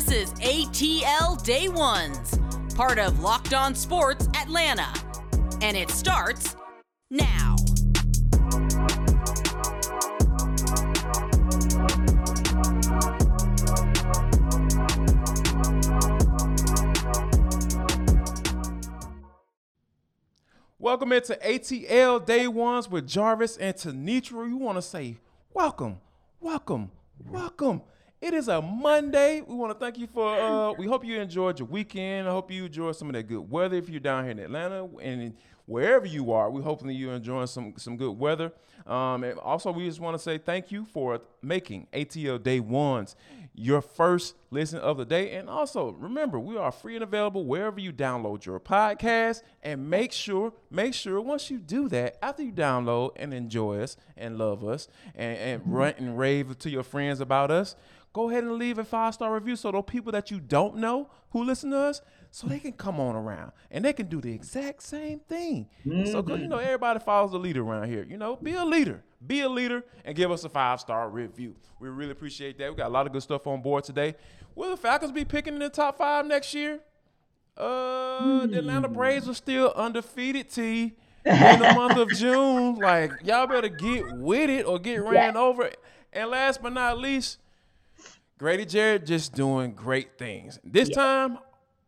This is ATL Day Ones, part of Locked On Sports Atlanta. And it starts now. Welcome into ATL Day Ones with Jarvis and Tenitra. You want to say welcome, welcome, welcome. It is a Monday. We want to thank you for. Uh, we hope you enjoyed your weekend. I hope you enjoyed some of that good weather. If you're down here in Atlanta and wherever you are, we're hopefully you're enjoying some some good weather. Um, and also, we just want to say thank you for making ATL Day Ones your first listen of the day. And also, remember, we are free and available wherever you download your podcast. And make sure, make sure once you do that, after you download and enjoy us and love us and, and rant and rave to your friends about us, go ahead and leave a five star review so those people that you don't know who listen to us, so they can come on around and they can do the exact same thing. Mm-hmm. So, you know, everybody follows the leader around here. You know, be a leader, be a leader, and give us a five star review. We really appreciate that. We got a lot of good stuff on board today. Will the Falcons be picking in the top five next year? Uh, mm-hmm. the Atlanta hmm. Braves are still undefeated. T in the month of June. Like y'all better get with it or get ran yeah. over. And last but not least Grady Jarrett just doing great things. This yeah. time,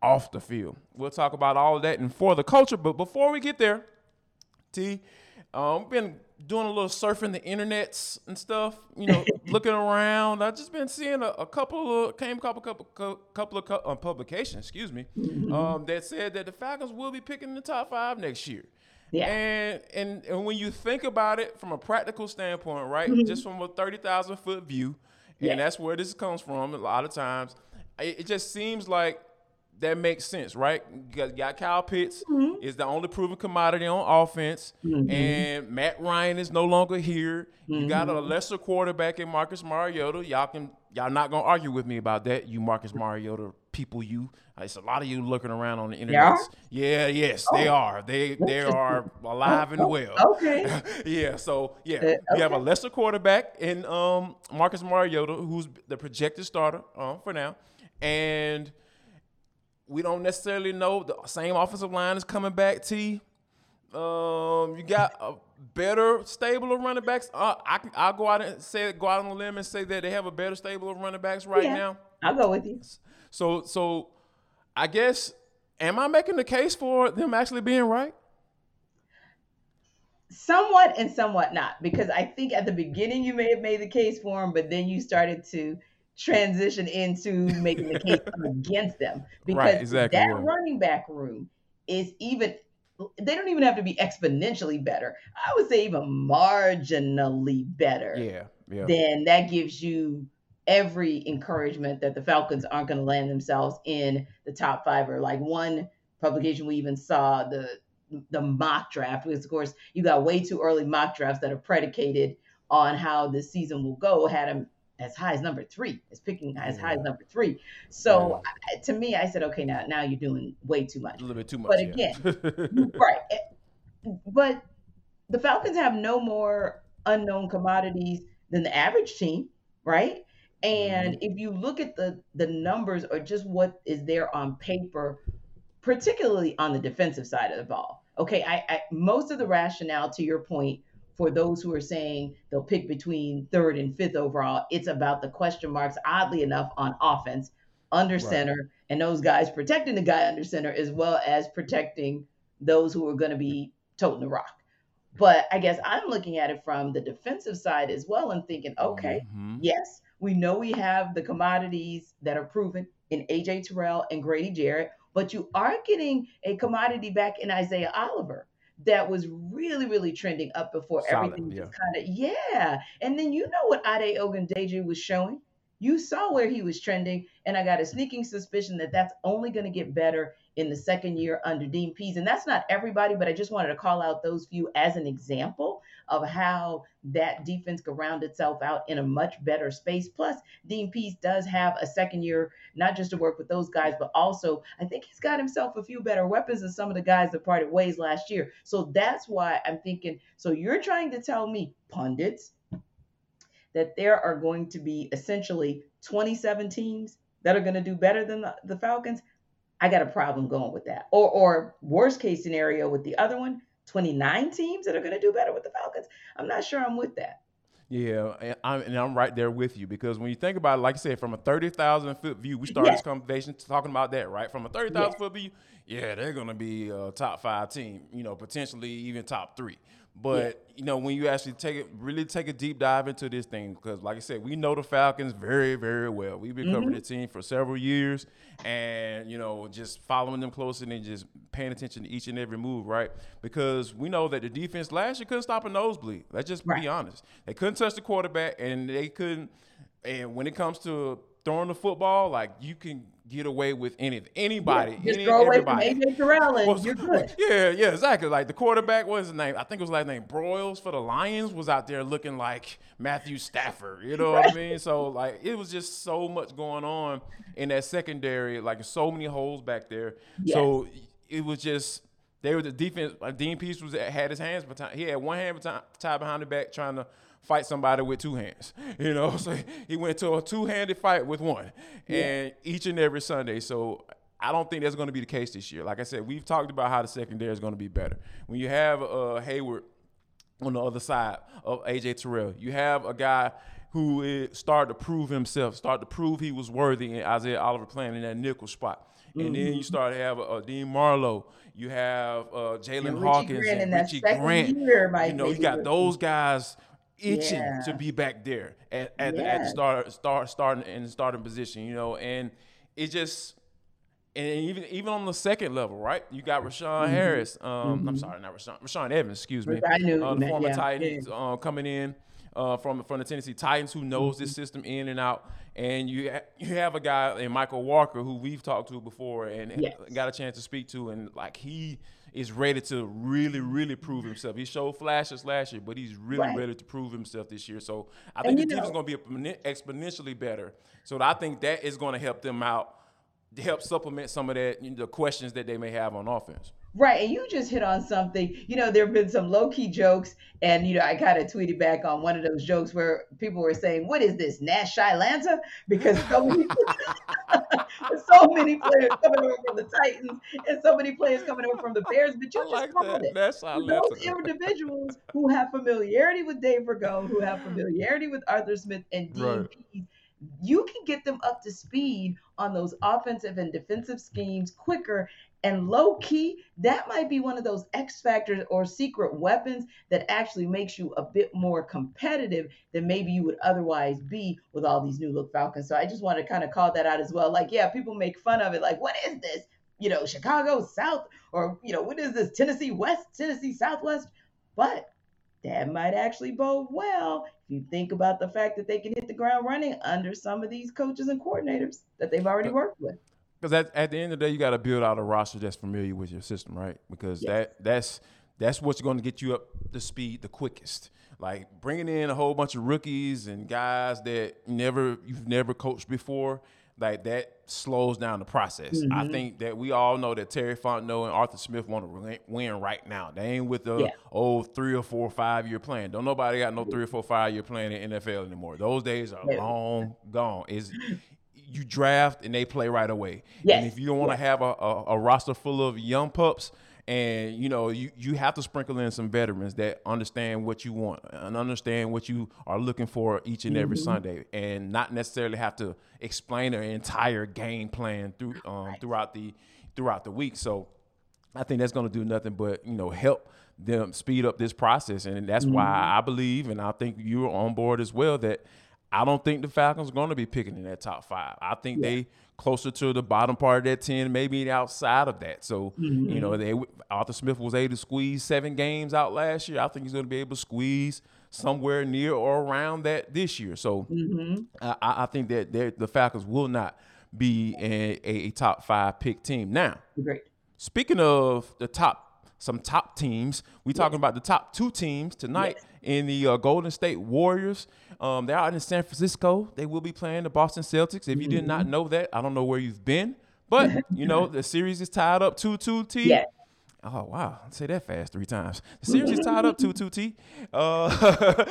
off the field. We'll talk about all of that and for the culture. But before we get there, T, um, been doing a little surfing the internets and stuff. You know, looking around. I've just been seeing a, a couple of came a couple couple couple of uh, publications, excuse me, mm-hmm. um, that said that the Falcons will be picking the top five next year. Yeah. And, and and when you think about it from a practical standpoint, right, mm-hmm. just from a thirty thousand foot view, yeah. and that's where this comes from. A lot of times, it, it just seems like that makes sense, right? You got, Kyle Pitts mm-hmm. is the only proven commodity on offense, mm-hmm. and Matt Ryan is no longer here. Mm-hmm. You got a mm-hmm. lesser quarterback in Marcus Mariota. Y'all can y'all not gonna argue with me about that. You Marcus Mariota people, you. It's a lot of you looking around on the internet. Yeah, yeah yes, oh. they are. They they are alive and well. Okay. yeah. So yeah, uh, okay. you have a lesser quarterback in um, Marcus Mariota, who's the projected starter uh, for now, and we don't necessarily know the same offensive line is coming back. T. Um, you got a better stable of running backs. Uh, I I'll go out and say go out on a limb and say that they have a better stable of running backs right yeah, now. I'll go with you. So so, I guess am I making the case for them actually being right? Somewhat and somewhat not, because I think at the beginning you may have made the case for them, but then you started to transition into making the case against them because right, exactly, that running back room is even they don't even have to be exponentially better. I would say even marginally better. Yeah. Yeah. Then that gives you every encouragement that the Falcons aren't going to land themselves in the top five or like one publication we even saw the the mock draft because of course you got way too early mock drafts that are predicated on how the season will go had them as high as number three, as picking as high as number three. So yeah. I, to me, I said, okay, now now you're doing way too much. A little bit too much. But again, right. Eh, but the Falcons have no more unknown commodities than the average team, right? And mm-hmm. if you look at the the numbers or just what is there on paper, particularly on the defensive side of the ball, okay, I, I most of the rationale to your point for those who are saying they'll pick between third and fifth overall, it's about the question marks, oddly enough, on offense, under right. center, and those guys protecting the guy under center as well as protecting those who are going to be toting the rock. But I guess I'm looking at it from the defensive side as well and thinking, okay, mm-hmm. yes, we know we have the commodities that are proven in AJ Terrell and Grady Jarrett, but you are getting a commodity back in Isaiah Oliver that was really, really trending up before Solid, everything yeah. just kind of yeah. And then you know what Ade Ogundeji was showing. You saw where he was trending, and I got a sneaking suspicion that that's only going to get better in the second year under Dean Pees. And that's not everybody, but I just wanted to call out those few as an example of how that defense could round itself out in a much better space. Plus, Dean Pees does have a second year, not just to work with those guys, but also I think he's got himself a few better weapons than some of the guys that parted ways last year. So that's why I'm thinking. So you're trying to tell me, pundits, that there are going to be essentially 27 teams that are going to do better than the, the Falcons, I got a problem going with that. Or, or worst case scenario with the other one, 29 teams that are going to do better with the Falcons. I'm not sure I'm with that. Yeah, and I'm, and I'm right there with you because when you think about it, like I said, from a 30,000 foot view, we started yes. this conversation talking about that, right? From a 30,000 yes. foot view, yeah, they're going to be a top five team, you know, potentially even top three. But yeah. you know, when you actually take it, really take a deep dive into this thing, because like I said, we know the Falcons very, very well. We've been mm-hmm. covering the team for several years, and you know, just following them closely and just paying attention to each and every move, right? Because we know that the defense last year couldn't stop a nosebleed. Let's just right. be honest. They couldn't touch the quarterback, and they couldn't. And when it comes to throwing the football, like you can get away with anything, anybody, yeah, just any, go away everybody. AJ Terrell and well, you're good. Yeah, yeah, exactly. Like the quarterback, was his name? I think it was last name Broyles for the Lions was out there looking like Matthew Stafford. You know what I mean? So like it was just so much going on in that secondary, like so many holes back there. Yes. So it was just they were the defense. Like Dean Pees was had his hands behind. He had one hand tied behind the back trying to fight somebody with two hands. You know, so he went to a two-handed fight with one, yeah. and each and every Sunday. So I don't think that's going to be the case this year. Like I said, we've talked about how the secondary is going to be better. When you have uh, Hayward on the other side of AJ Terrell, you have a guy who started to prove himself, started to prove he was worthy in Isaiah Oliver playing in that nickel spot. And mm-hmm. then you mm-hmm. start to have uh, Dean Marlowe. You have uh, Jaylinn Hawkins Grant and Richie Grant. Year, you know, you got those guys itching yeah. to be back there at, at, yeah. the, at the start, start, starting in the starting position, you know, and it just and even even on the second level, right? You got Rashawn mm-hmm. Harris. Um, mm-hmm. I'm sorry, not Rashawn. Rashaan Evans, excuse me. I knew uh, the former yeah. Titans uh, coming in uh, from from the Tennessee Titans, who knows mm-hmm. this system in and out. And you ha- you have a guy in Michael Walker who we've talked to before and yes. got a chance to speak to, and like he is ready to really, really prove himself. He showed flashes last year, but he's really right. ready to prove himself this year. So I think the team is going to be exponentially better. So I think that is going to help them out, to help supplement some of that you know, the questions that they may have on offense. Right. And you just hit on something. You know, there have been some low key jokes. And, you know, I kind of tweeted back on one of those jokes where people were saying, What is this, Nash Lanta? Because so many, so many players coming over from the Titans and so many players coming over from the Bears. But you I just like called it. Nash Those individuals who have familiarity with Dave Ragone, who have familiarity with Arthur Smith and Dean right. You can get them up to speed on those offensive and defensive schemes quicker and low key, that might be one of those X factors or secret weapons that actually makes you a bit more competitive than maybe you would otherwise be with all these new look Falcons. So I just want to kind of call that out as well. Like, yeah, people make fun of it. Like, what is this? You know, Chicago South, or, you know, what is this? Tennessee West, Tennessee Southwest. But that might actually bode well if you think about the fact that they can hit the ground running under some of these coaches and coordinators that they've already worked with. Because at, at the end of the day, you got to build out a roster that's familiar with your system, right? Because that that's that's what's going to get you up to speed the quickest. Like bringing in a whole bunch of rookies and guys that never you've never coached before, like that slows down the process. Mm-hmm. I think that we all know that Terry Fontenot and Arthur Smith want to win right now. They ain't with the yeah. old three or four, or five year plan. Don't nobody got no three or four, five year plan in NFL anymore. Those days are yeah. long gone. Is you draft and they play right away. Yes. And if you don't want to have a, a, a, roster full of young pups, and you know you, you have to sprinkle in some veterans that understand what you want and understand what you are looking for each and every mm-hmm. Sunday, and not necessarily have to explain their entire game plan through um, right. throughout the throughout the week. So I think that's going to do nothing but you know help them speed up this process, and that's mm-hmm. why I believe, and I think you're on board as well that I don't think the Falcons are going to be picking in that top five. I think yeah. they closer to the bottom part of that ten, maybe outside of that. So mm-hmm. you know, they Arthur Smith was able to squeeze seven games out last year. I think he's going to be able to squeeze somewhere near or around that this year. So mm-hmm. I, I, think that the Falcons will not be a, a, top five pick team. Now, Great. speaking of the top some top teams. We talking about the top two teams tonight yes. In the uh, Golden State Warriors. Um, they're out in San Francisco. They will be playing the Boston Celtics. If you did not mm-hmm. know that, I don't know where you've been, but you know the series is tied up two two. T. Yes. Oh wow! Say that fast three times. The series is tied up two two T. Uh,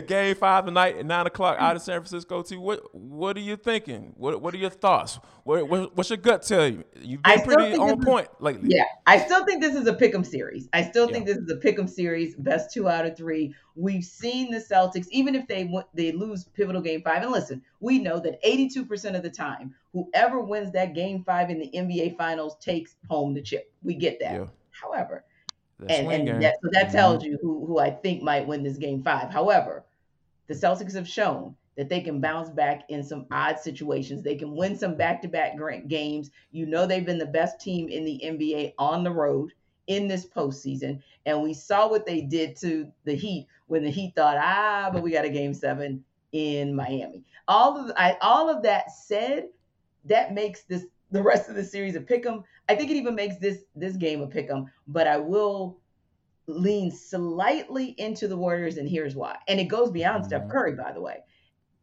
game five tonight at nine o'clock out of San Francisco. T. What What are you thinking? What What are your thoughts? What, what What's your gut tell you? You've been pretty on point is, lately. Yeah, I still think this is a pick'em series. I still think yeah. this is a pick'em series. Best two out of three. We've seen the Celtics, even if they they lose pivotal game five. And listen, we know that eighty two percent of the time, whoever wins that game five in the NBA Finals takes home the chip. We get that. Yeah. However, and, and that, so that mm-hmm. tells you who, who I think might win this game five. However, the Celtics have shown that they can bounce back in some odd situations. They can win some back to back games. You know, they've been the best team in the NBA on the road in this postseason. And we saw what they did to the Heat when the Heat thought, ah, but we got a game seven in Miami. All of I, all of that said, that makes this the rest of the series a pick 'em. I think it even makes this this game a pick 'em, but I will lean slightly into the Warriors, and here's why. And it goes beyond mm-hmm. Steph Curry, by the way.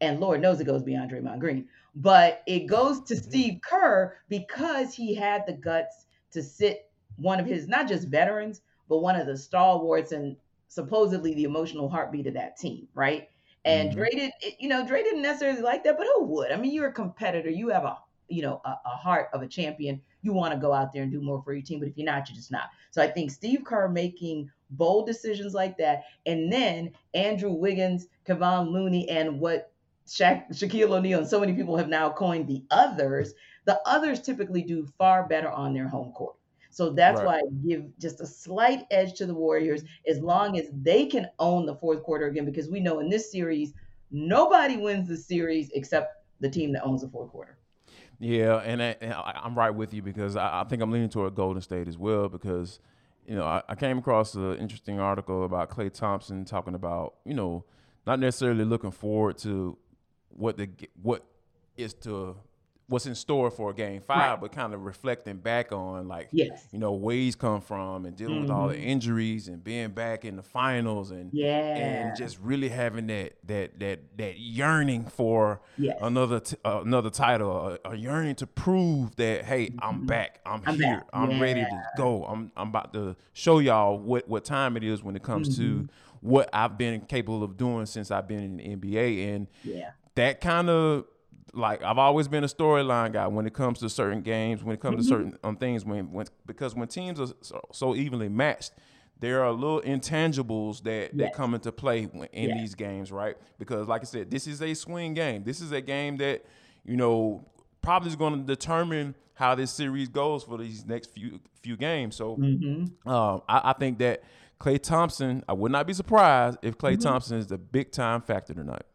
And Lord knows it goes beyond Draymond Green. But it goes to mm-hmm. Steve Kerr because he had the guts to sit one of his not just veterans, but one of the stalwarts and supposedly the emotional heartbeat of that team, right? And mm-hmm. Dre did, you know, Dre didn't necessarily like that, but who would? I mean, you're a competitor. You have a you know a, a heart of a champion you want to go out there and do more for your team but if you're not you're just not so i think steve kerr making bold decisions like that and then andrew wiggins kevon looney and what Sha- shaquille o'neal and so many people have now coined the others the others typically do far better on their home court so that's right. why I give just a slight edge to the Warriors as long as they can own the fourth quarter again, because we know in this series, nobody wins the series except the team that owns the fourth quarter. Yeah, and, I, am right with you because I, I, think I'm leaning toward Golden State as well because, you know, I, I came across an interesting article about Klay Thompson talking about, you know, not necessarily looking forward to what the what is to what's in store for game five, right. but kind of reflecting back on like yes. you know where he's come from and dealing mm-hmm. with all the mm-hmm. injuries and being back in the finals and yeah and just really having that that that that yearning for yes. another t- uh, another title, a, a, yearning to prove that hey, mm-hmm. I'm back, I'm, I'm here, back. I'm yeah. ready to go, I'm I'm about to show y'all what what time it is when it comes mm-hmm. to what I've been capable of doing since I've been in the NBA and yeah. that kind of like I've always been a storyline guy when it comes to certain games, when it comes mm-hmm. to certain um, things. When, when because when teams are so, so, evenly matched, there are little intangibles that, yes. that come into play in yes. these games, right? Because like I said, this is a swing game. This is a game that you know probably is going to determine how this series goes for these next few few games. So mm-hmm. um, I, I, think that Klay Thompson, I would not be surprised if Klay mm-hmm. Thompson is the big time factor tonight.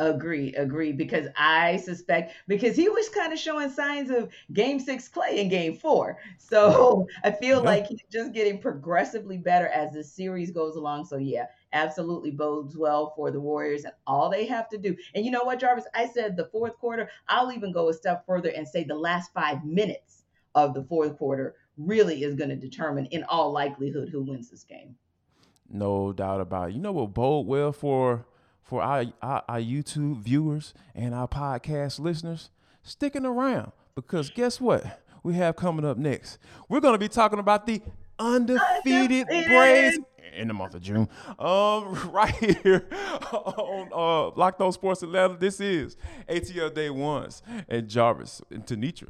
Agree, agree. Because I suspect because he was kind of showing signs of game six Klay in game four. So I feel yeah. like he's just getting progressively better as the series goes along. So yeah, absolutely bodes well for the Warriors and all they have to do. And you know what, Jarvis? I said the fourth quarter. I'll even go a step further and say the last five minutes of the fourth quarter really is going to determine, in all likelihood, who wins this game. No doubt about it. You know what bode well for for our, our, our YouTube viewers and our podcast listeners sticking around because guess what? We have coming up next. We're going to be talking about the undefeated, undefeated. Braves in the month of June. Um, right here on uh, Locked On Sports Atlanta. This is ATL Day Ones and Jarvis and Tenitra.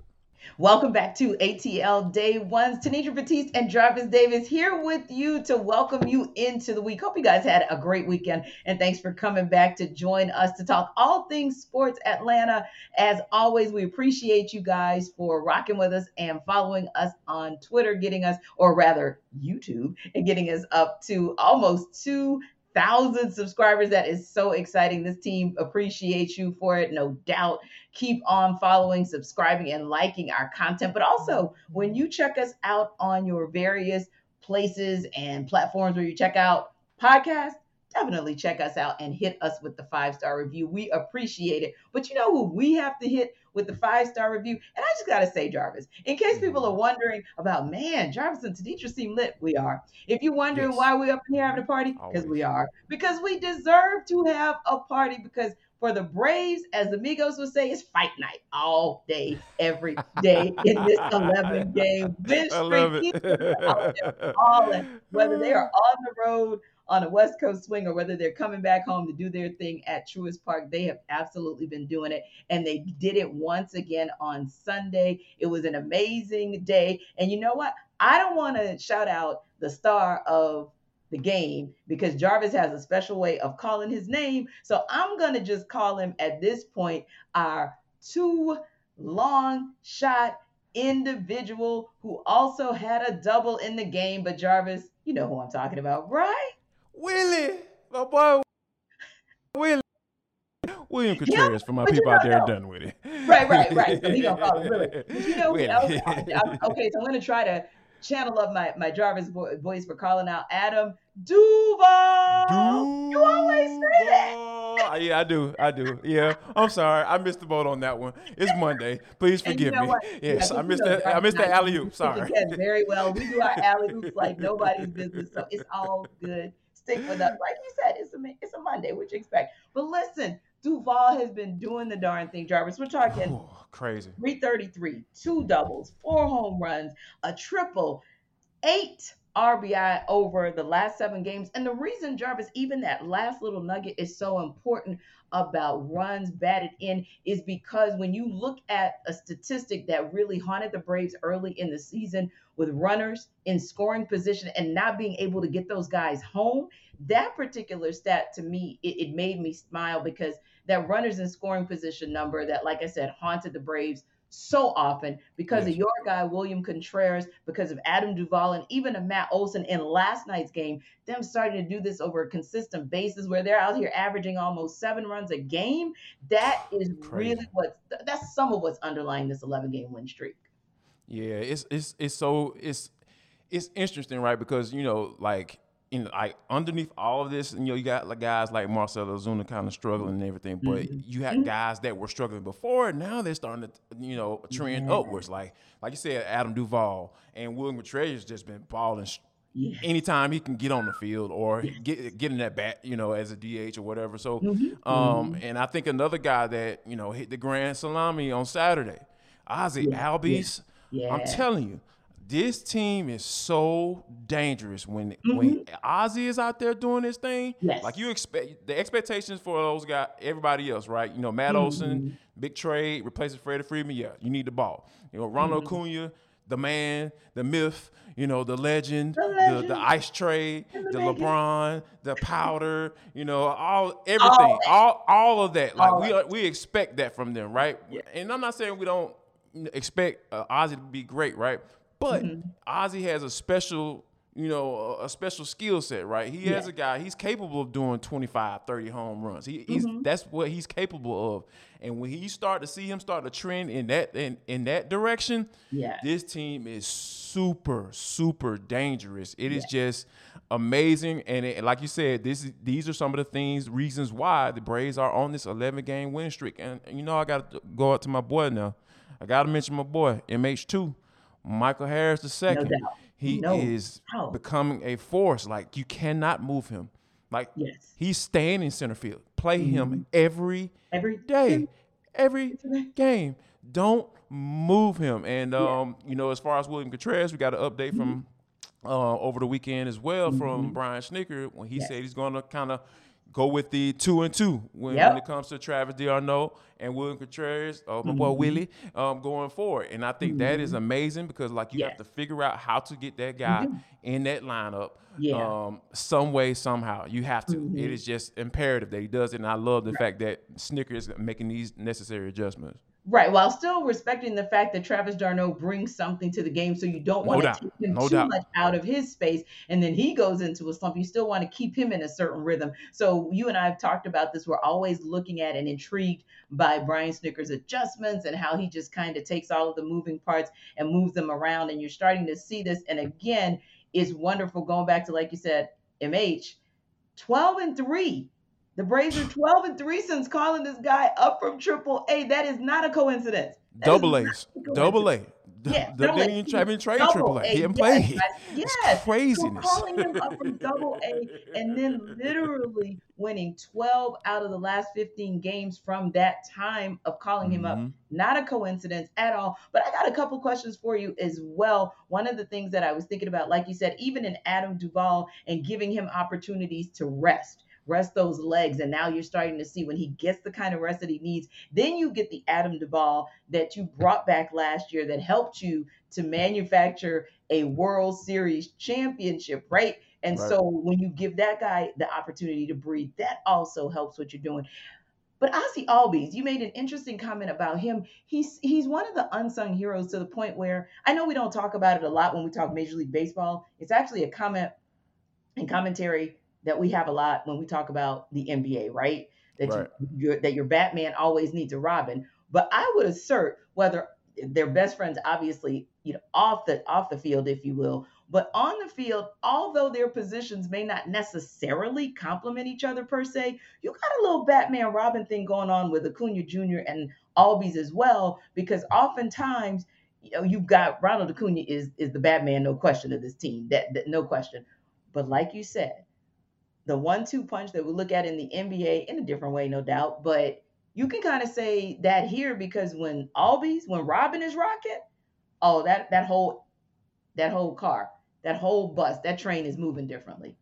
Welcome back to ATL Day Ones. Tenitra Batiste and Jarvis Davis here with you to welcome you into the week. Hope you guys had a great weekend and thanks for coming back to join us to talk all things sports Atlanta. As always, we appreciate you guys for rocking with us and following us on Twitter, getting us, or rather YouTube, and getting us up to almost two thousand subscribers. That is so exciting. This team appreciates you for it, no doubt. Keep on following, subscribing, and liking our content. But also, when you check us out on your various places and platforms where you check out podcasts, definitely check us out and hit us with the five star review. We appreciate it. But you know who we have to hit with the five star review? And I just got to say, Jarvis, in case people are wondering about, man, Jarvis and Tenitra seem lit. We are. If you're wondering yes. why we're up in here having a party, because we are. Because we deserve to have a party because for the Braves, as the Migos would say, it's fight night all day, every day in this 11 game win streak. Whether they are on the road on a West Coast swing or whether they're coming back home to do their thing at Truist Park, they have absolutely been doing it. And they did it once again on Sunday. It was an amazing day. And you know what? I don't want to shout out the star of the game because Jarvis has a special way of calling his name. So I'm going to just call him at this point our two long shot individual who also had a double in the game. But Jarvis, you know who I'm talking about, right? Willie, my boy, Willie. William Contreras for my people out there done with it. Right, right, right. So he gonna call him Willie. But you know who else? okay, so I'm gonna try to channel up my, my Jarvis voice for calling out Adam Duvall. Duval. You always say that. yeah, I do. I do. Yeah. I'm sorry. I missed the boat on that one. It's Monday. Please forgive you know me. What? Yes, yeah, I missed that. I missed that alley oop. Sorry. Very well. We do our alley oops like nobody's business, so it's all good. Stick with us. Like you said, it's a it's a Monday. What you expect? But listen, Duvall has been doing the darn thing, Jarvis. We're talking Ooh, crazy. 333, two doubles, four home runs, a triple, eight RBI over the last seven games. And the reason, Jarvis, even that last little nugget is so important about runs batted in is because when you look at a statistic that really haunted the Braves early in the season with runners in scoring position and not being able to get those guys home, that particular stat to me, it, it made me smile because that runners in scoring position number that, like I said, haunted the Braves so often because yes. of your guy William Contreras, because of Adam Duvall, and even of Matt Olson in last night's game. Them starting to do this over a consistent basis where they're out here averaging almost seven runs a game. That is Crazy. really what that's some of what's underlying this 11 game win streak. Yeah, it's it's it's so it's it's interesting, right? Because you know, like you know, like underneath all of this, you know, you got like guys like Marcell Ozuna kind of struggling and everything, but mm-hmm. you had mm-hmm. guys that were struggling before, and now they're starting to, you know, trend yeah. upwards. Like, like you said, Adam Duvall and William Contreras just been balling. Yeah. Anytime he can get on the field or yes. get get in that bat, you know, as a DH or whatever. So, mm-hmm. um, mm-hmm. and I think another guy that you know hit the grand salami on Saturday, Ozzie yeah. Albies. Yeah. I'm telling you, this team is so dangerous when mm-hmm. when Ozzie is out there doing this thing. Yes. Like you expect the expectations for those guys, everybody else, right? You know, Matt mm-hmm. Olson, big trade, replacing Freddie Freeman. Yeah, you need the ball. You know, Ronald mm-hmm. Acuna, the man, the myth, you know, the legend, the, legend. the, the ice trade, the, the LeBron, the powder, you know, all everything, all all, all of that. Like all we we expect that from them, right? Yeah. And I'm not saying we don't expect uh, Ozzie to be great, right? But mm-hmm. Ozzie has a special, you know, a special skill set, right? He yeah. has a guy, he's capable of doing 25, 30 home runs. He, he's mm-hmm. that's what he's capable of. And when he start to see him start to trend in that in, in that direction, yeah. this team is super, super dangerous. It yeah. is just amazing. And it, like you said, this is, these are some of the things, reasons why the Braves are on this 11 game win streak. And, and you know, I got to go out to my boy now. I got to mention my boy, MH2. Michael Harris the second. No he no is doubt. becoming a force. Like you cannot move him. Like yes. he's staying in center field. Play mm-hmm. him every every day, every game. Don't move him. And um, yeah. you know, as far as William Contreras, we got an update mm-hmm. from uh, over the weekend as well mm-hmm. from Brian Snitker when he yes. said he's going to kind of go with the two and two when, yep. when it comes to Travis d'Arnaud and William Contreras, uh, my mm-hmm. boy Willie, um, going forward. And I think mm-hmm. that is mm-hmm. amazing because like you yes. have to figure out how to get that guy mm-hmm. in that lineup yeah. um, some way, somehow. You have to. Mm-hmm. It is just imperative that he does it. And I love the right. fact that Snitker is making these necessary adjustments. Right, while still respecting the fact that Travis d'Arnaud brings something to the game, so you don't want no to take him no too doubt. much out of his space, and then he goes into a slump. You still want to keep him in a certain rhythm. So you and I have talked about this. We're always looking at and intrigued by Brian Snitker's adjustments and how he just kind of takes all of the moving parts and moves them around. And you're starting to see this. And again, it's wonderful going back to like you said, MH, 12 and three the Braves are 12 and 3 since calling this guy up from triple A. That is not a coincidence. That double A's. Double A. Yeah, the double A. didn't even trade Triple A. He didn't yes, play. yes. So craziness. calling him up from double A and then literally winning 12 out of the last 15 games from that time of calling him up. Mhm. Not a coincidence at all. But I got a couple questions for you as well. One of the things that I was thinking about, like you said, even in Adam Duvall and giving him opportunities to rest. Rest those legs, and now you're starting to see when he gets the kind of rest that he needs. Then you get the Adam Duvall that you brought back last year that helped you to manufacture a World Series championship, right? And Right. so when you give that guy the opportunity to breathe, that also helps what you're doing. But Ozzie Albies, you made an interesting comment about him. He's he's one of the unsung heroes to the point where I know we don't talk about it a lot when we talk Major League Baseball. It's actually a comment and commentary that we have a lot when we talk about the NBA, right? That Right. you your, that your Batman always needs a Robin. But I would assert whether they're best friends, obviously, you know, off the off the field, if you will, but on the field, although their positions may not necessarily complement each other per se, you got a little Batman Robin thing going on with Acuna Jr. and Albies as well, because oftentimes, you know, you've got Ronald Acuna is is the Batman, no question of this team, that, that no question. But like you said, the one-two punch that we look at in the NBA in a different way, no doubt, but you can kind of say that here because when Albies, when Robin is rocking, oh, that that whole that whole car, that whole bus, that train is moving differently.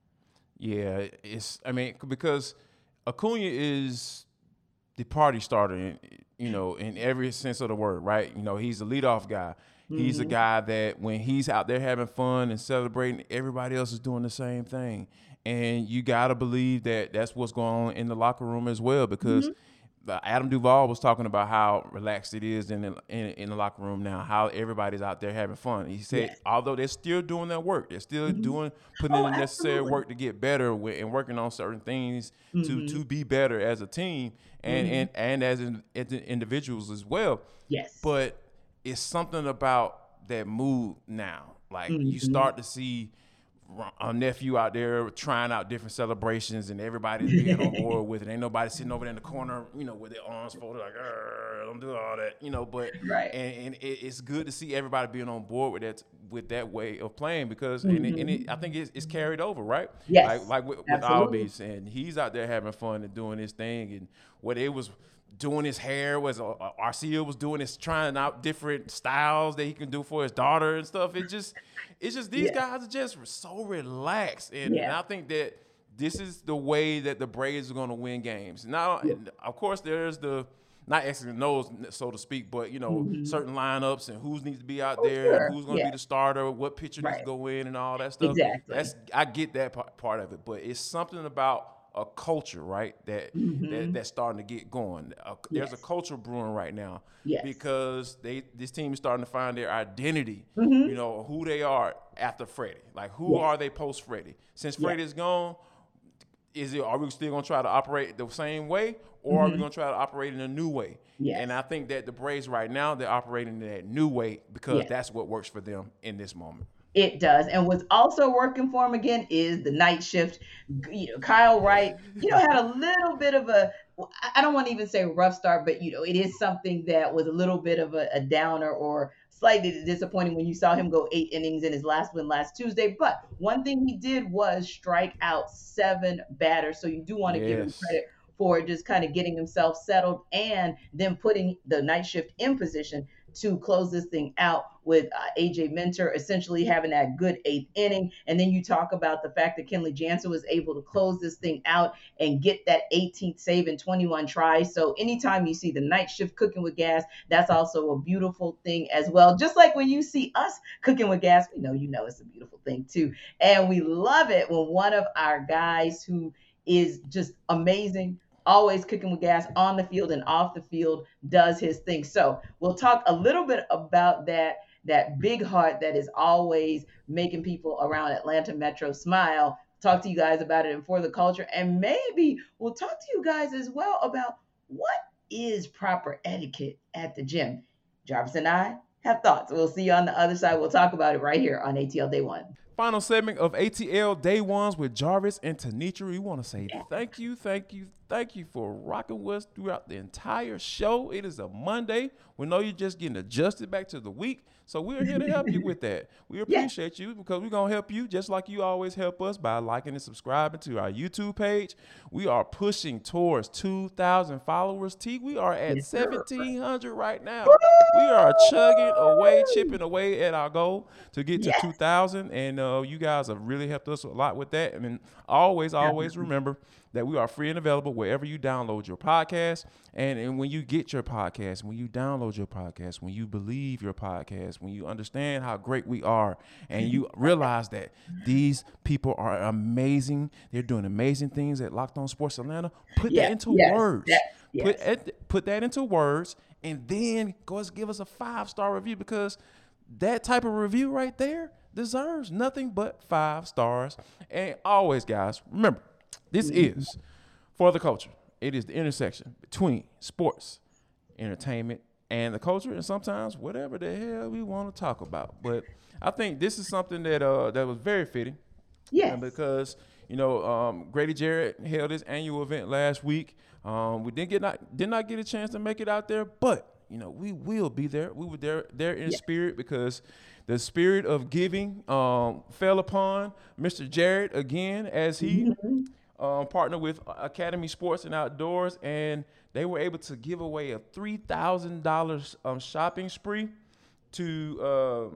Yeah, it's. I mean, because Acuna is the party starter, in, you know, in every sense of the word, right? You know, he's the leadoff guy. He's a Mhm. guy that when he's out there having fun and celebrating, everybody else is doing the same thing. And you got to believe that that's what's going on in the locker room as well, because uh, Adam Duvall was talking about how relaxed it is in the, in, in the locker room now, how everybody's out there having fun. He said, Yes. although they're still doing their work, they're still Mhm. doing putting Oh, in the necessary absolutely. work to get better with, and working on certain things to Mhm. to be better as a team and Mhm. and, and as, in, as individuals as well. Yes. But it's something about that mood now. Like you Mhm. start to see a nephew out there trying out different celebrations, and everybody's being on board with it. Ain't nobody sitting over there in the corner, you know, with their arms folded, like, "Arr, don't do all that, you know. But Right. and, and it, it's good to see everybody being on board with that with that way of playing because and, it, and it, mm-hmm. I think it's, it's carried over, right? Yes, like like with, with absolutely. Albies, and he's out there having fun and doing his thing, and what it was doing his hair was uh, uh, Arcia was doing his trying out different styles that he can do for his daughter and stuff. It just it's just these Yeah. guys are just so relaxed, and, and I think that this is the way that the Braves are going to win games. Now, Yeah. of course, there's the not X's and O's, so to speak, but you know, Mhm. certain lineups and who's needs to be out Oh, there, sure. who's going to Yeah. be the starter, what pitcher needs to go in, and all that stuff. Exactly. That's I get that part, part of it, but it's something about a culture, right? That that Mhm. that's starting to get going. Uh, There's a culture brewing right now Yes. because they this team is starting to find their identity. Mhm. You know who they are after Freddie. Like who Yes. are they post Freddie? Since Yes. Freddie's gone, is it are we still gonna try to operate the same way, or are we Mhm. gonna try to operate in a new way? And I think that the Braves right now they're operating in that new way because that's what works for them in this moment. It does. And what's also working for him again is the night shift. You know, Kyle Wright, you know, had a little bit of a, I don't want to even say rough start, but, you know, it is something that was a little bit of a, a downer or slightly disappointing when you saw him go eight innings in his last win last Tuesday. But one thing he did was strike out seven batters. So you do want to give him credit for just kind of getting himself settled and then putting the night shift in position to close this thing out with uh, AJ Minter essentially having that good eighth inning. And then you talk about the fact that Kenley Jansen was able to close this thing out and get that 18th save in 21 tries. So anytime you see the night shift cooking with gas, that's also a beautiful thing as well. Just like when you see us cooking with gas, we know you know it's a beautiful thing too. And we love it when one of our guys who is just amazing always cooking with gas on the field and off the field does his thing. So we'll talk a little bit about that that big heart that is always making people around atlanta metro smile. Talk to you guys about it and for the culture. And maybe we'll talk to you guys as well about what is proper etiquette at the gym. Jarvis and i have thoughts. We'll see you on the other side. We'll talk about it right here on atl day one final segment of ATL Day Ones with Jarvis and Tenitra. We want to say thank you, thank you, thank you for rocking with us throughout the entire show. It is a Monday. We know you're just getting adjusted back to the week. So we're here to help you with that. We appreciate you because we're gonna help you just like you always help us by liking and subscribing to our YouTube page. We are pushing towards 2,000 followers. T, we are at 1,700 right now. We are chugging away, chipping away at our goal to get to 2,000, and uh, you guys have really helped us a lot with that. I mean, always, always remember that we are free and available wherever you download your podcast. And, and when you get your podcast, when you download your podcast, when you believe your podcast, when you understand how great we are, and you realize that these people are amazing, they're doing amazing things at Locked On Sports Atlanta, put Yeah, that into yes, words. yes, Put, yes. put that into words, and then go and give us a five star review because that type of review right there deserves nothing but five stars. And always, guys, remember, this is for the culture. It is the intersection between sports, entertainment, and the culture, and sometimes whatever the hell we want to talk about. But I think this is something that uh that was very fitting. Yes. And because you know um, Grady Jarrett held his annual event last week, um, we didn't get not did not get a chance to make it out there, but you know we will be there. We were there there in spirit because the spirit of giving um, fell upon Mr. Jarrett again as he um, partnered with Academy Sports and Outdoors, and they were able to give away a three thousand dollars um, shopping spree to. Uh,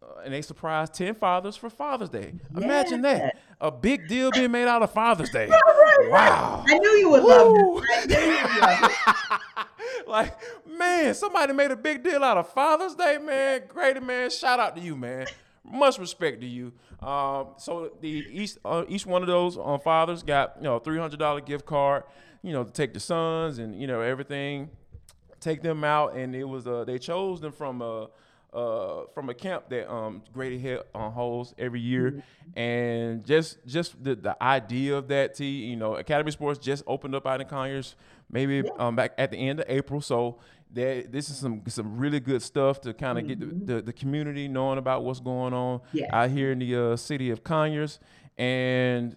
uh, and they surprised 10 fathers for Father's Day. Imagine that. A big deal being made out of Father's Day. Wow. I knew you would Woo. love this. I knew you would love it. like, man, somebody made a big deal out of Father's Day, man. Grady, man. Shout out to you, man. Much respect to you. Um, so the each uh, each one of those on fathers got you know three hundred dollar gift card, you know, to take the sons and you know everything, take them out, and it was uh they chose them from uh uh from a camp that um Grady held on holds every year, and just just the the idea of that T you know Academy Sports just opened up out in Conyers maybe um back at the end of April, so. There, this is some some really good stuff to kind of get the, the, the community knowing about what's going on Yes. out here in the uh, city of Conyers, and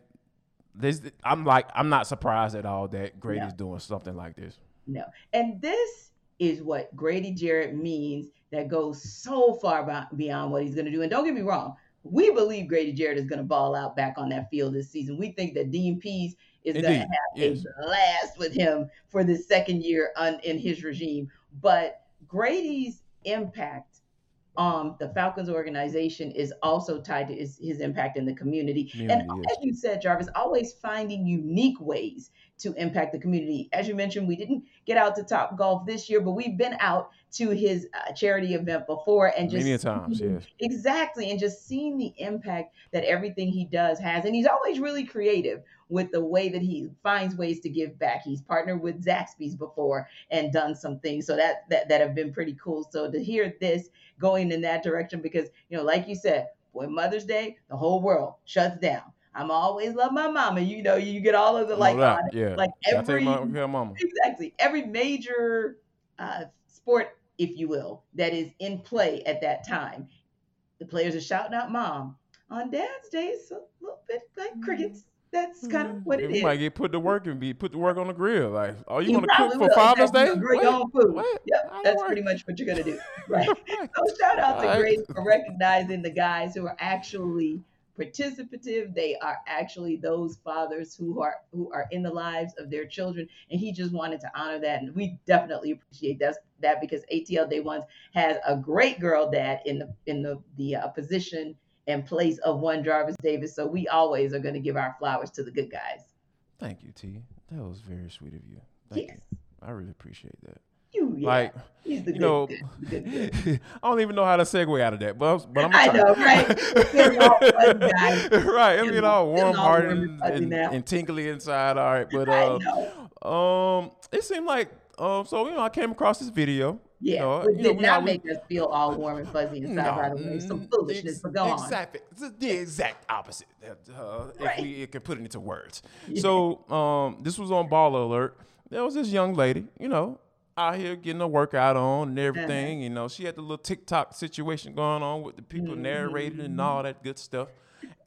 this I'm like I'm not surprised at all that Grady's doing something like this. No. And this is what Grady Jarrett means that goes so far beyond what he's going to do. And don't get me wrong, we believe Grady Jarrett is going to ball out back on that field this season. We think that Dean Pees is going to have yes. a blast with him for the second year un- in his regime. But Grady's impact on the Falcons organization is also tied to his, his impact in the community. Community, and yes. as you said, Jarvis, always finding unique ways to impact the community. As you mentioned, we didn't get out to Top Golf this year, but we've been out to his uh, charity event before and just Many times, yes. exactly, and just seeing the impact that everything he does has, and he's always really creative with the way that he finds ways to give back. He's partnered with Zaxby's before and done some things, so that that that have been pretty cool. So to hear this going in that direction, because you know, like you said, when Mother's Day, the whole world shuts down. I'm always love my mama. You know, you get all of the like, no yeah. like every my, care mama. exactly every major uh, sport, if you will, that is in play at that time. The players are shouting out "mom" on Dad's Day. It's a little bit like crickets. That's kind of what Yeah, it we is. might get put to work and be put to work on the grill. Like, are you, You gonna cook probably for will. Father's Exactly. Day? You'll What? food. What? Yep, How that's that pretty much what you're gonna do. Right. Right. So shout out to All right. Grace for recognizing the guys who are actually participative. They are actually those fathers who are who are in the lives of their children, and he just wanted to honor that, and we definitely appreciate that that because ATL Day Ones has a great girl dad in the in the the uh, position and place of one Jarvis Davis. So we always are going to give our flowers to the good guys. Thank you, T. That was very sweet of you. Thank Yes. you. I really appreciate that. You, yeah, Like, he's the you good, know, good, good. I don't even know how to segue out of that, but, but I'm I know, right? Feeling all fuzzy, right, I'm getting all warm hearted and and, and, now. tingly inside. All right, but I uh, um, it seemed like um, so you know, I came across this video. Yeah, you know, which you know, did not we- make us feel all warm and fuzzy inside right away. Some foolishness, ex- but go on. Exactly. It's the exact opposite. Uh, Right. If we can put it into words. Yeah. So um, this was on Ball Alert. There was this young lady, you know, out here getting a workout on and everything. Uh-huh. You know, she had the little TikTok situation going on with the people narrating and all that good stuff.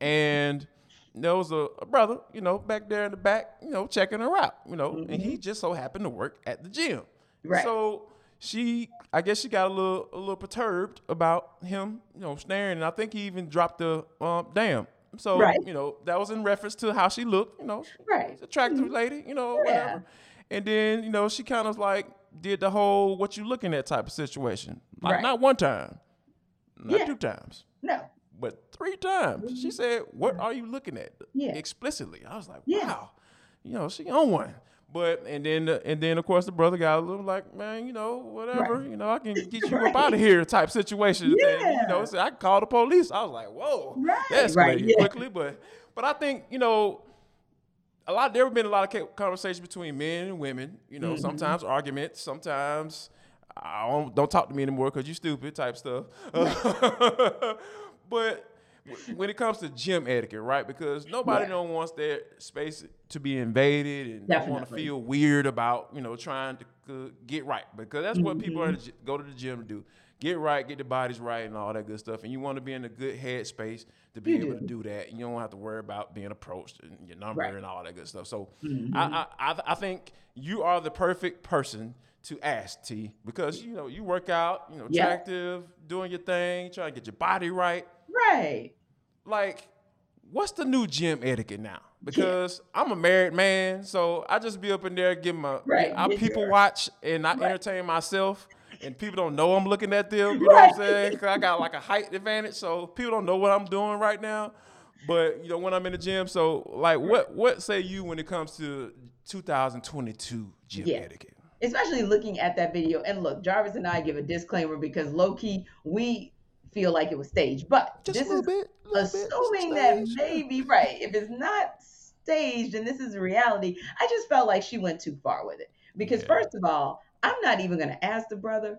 and there was a, a, brother, you know, back there in the back, you know, checking her out, you know, mm-hmm. and he mm-hmm. just so happened to work at the gym. Right. So she, I guess she got a little, a little perturbed about him, you know, staring, and I think he even dropped the um, damn. So right. you know, that was in reference to how she looked, you know, right, attractive mm-hmm. lady, you know, yeah. whatever. And then you know, she kind of was like did the whole "what you looking at" type of situation. Like right. not one time, not yeah. two times. No but three times. Mm-hmm. She said, "What are you looking at?" Yeah. Explicitly. I was like, yeah. "Wow, you know, she on one." But and then and then of course the brother got a little like, man, you know, whatever, right. you know, I can get you right. up out of here type situation. Yeah. And, you know, so I called the police. I was like, whoa, right. that's right. Yeah. quickly. But but I think you know, a lot. There have been a lot of conversations between men and women. You know, mm-hmm. sometimes arguments, sometimes I don't, don't talk to me anymore because you're stupid type stuff. But when it comes to gym etiquette, right? Because nobody yeah. don't wants their space to be invaded and don't want to feel weird about you know trying to uh, get right because that's mm-hmm. what people are mm-hmm. to go to the gym to do. Get right, get the bodies right, and all that good stuff. And you want to be in a good head space to be you able do. to do that. You don't have to worry about being approached and your number right. and all that good stuff. So mm-hmm. I, I I think you are the perfect person to ask T because you know you work out, you know, attractive, yeah. doing your thing, trying to get your body right. Right. Like, what's the new gym etiquette now? Because yeah. I'm a married man, so I just be up in there giving my right. I people watch and I right. entertain myself. And people don't know I'm looking at them. You know what I'm saying? Cause I got like a height advantage, so people don't know what I'm doing right now. But you know when I'm in the gym, so like, what what say you when it comes to 2022 gym yeah. etiquette? especially looking at that video. And look, Jarvis and I give a disclaimer because low key, we feel like it was staged. But Just this is bit, assuming that maybe right. If it's not staged and this is reality, I just felt like she went too far with it. Because yeah. first of all, I'm not even gonna ask the brother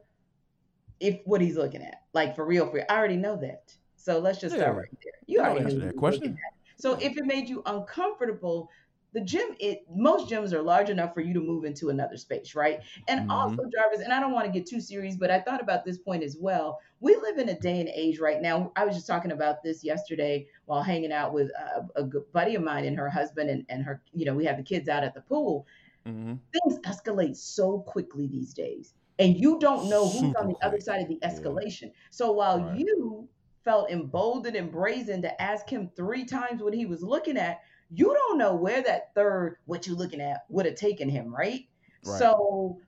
if what he's looking at. Like for real, for real. I already know that. So let's just yeah. start right there. You already know that question. So if it made you uncomfortable, the gym it most gyms are large enough for you to move into another space right and mm-hmm. also jarvis and i don't want to get too serious but i thought about this point as well we live in a day and age right now i was just talking about this yesterday while hanging out with a, a good buddy of mine and her husband and, and her you know we have the kids out at the pool mm-hmm. things escalate so quickly these days and you don't know who's Super on the other side of the escalation yeah. so while right. you felt emboldened and brazen to ask him three times what he was looking at you don't know where that third, what you're looking at, would have taken him, right? right? So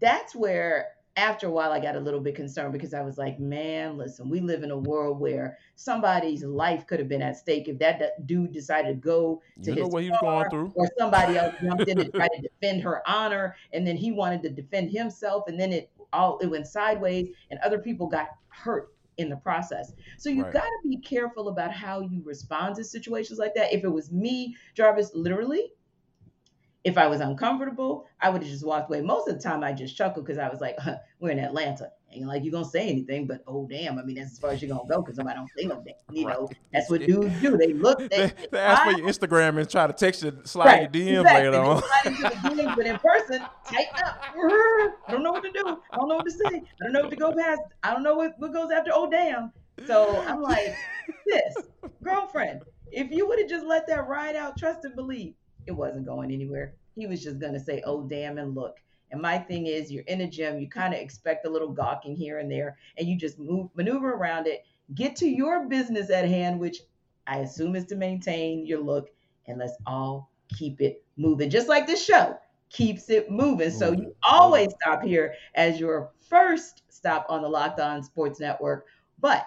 that's where after a while I got a little bit concerned because I was like, man, listen, we live in a world where somebody's life could have been at stake if that dude decided to go to you his what he was going through. or somebody else jumped in to try to defend her honor and then he wanted to defend himself and then it all it went sideways and other people got hurt in the process. So you right. got to be careful about how you respond to situations like that. If it was me, Jarvis, literally, if I was uncomfortable, I would have just walked away. Most of the time, I just chuckled because I was like, huh, "We're in Atlanta, ain't like you're gonna say anything." But oh damn, I mean that's as far as you're gonna go because somebody don't say no damn. You right. know, that's what dudes do. They look. They, they, they ask for your Instagram and try to text you, slide right. your DM exactly. later on. DMs, but in person, tighten up. I don't know what to do. I don't know what to say. I don't know what to go past. I don't know what, what goes after. Oh damn. So I'm like, this girlfriend. If you would have just let that ride out, trust and believe it wasn't going anywhere. He was just going to say, oh, damn, and look. And my thing is, you're in a gym, you kind of expect a little gawking here and there, and you just move, maneuver around it, get to your business at hand, which I assume is to maintain your look, and let's all keep it moving. Just like this show keeps it moving. So you always stop here as your first stop on the Locked On Sports Network, but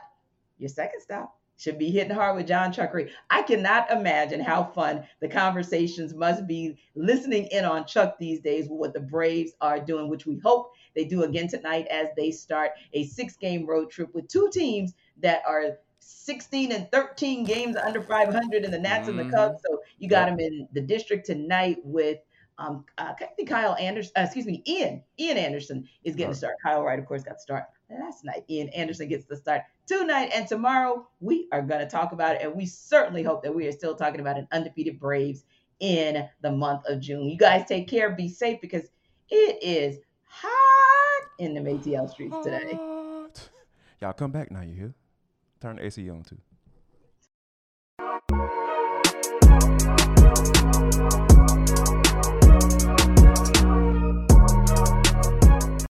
your second stop should be hitting hard with Jon Chuckery. I cannot imagine how fun the conversations must be listening in on Chuck these days with what the Braves are doing, which we hope they do again tonight as they start a six game road trip with two teams that are 16 and 13 games under 500 in the Nats mm-hmm. and the Cubs. So you got them in the district tonight with um, uh, I think Kyle Anderson, uh, excuse me, Ian, Ian Anderson is getting to start. Kyle Wright, of course, got to start last night. Ian Anderson gets the start tonight. And tomorrow we are going to talk about it. And we certainly hope that we are still talking about an undefeated Braves in the month of June. You guys take care, be safe because it is hot in the ATL streets today. Y'all come back now, you hear? Turn the AC on too.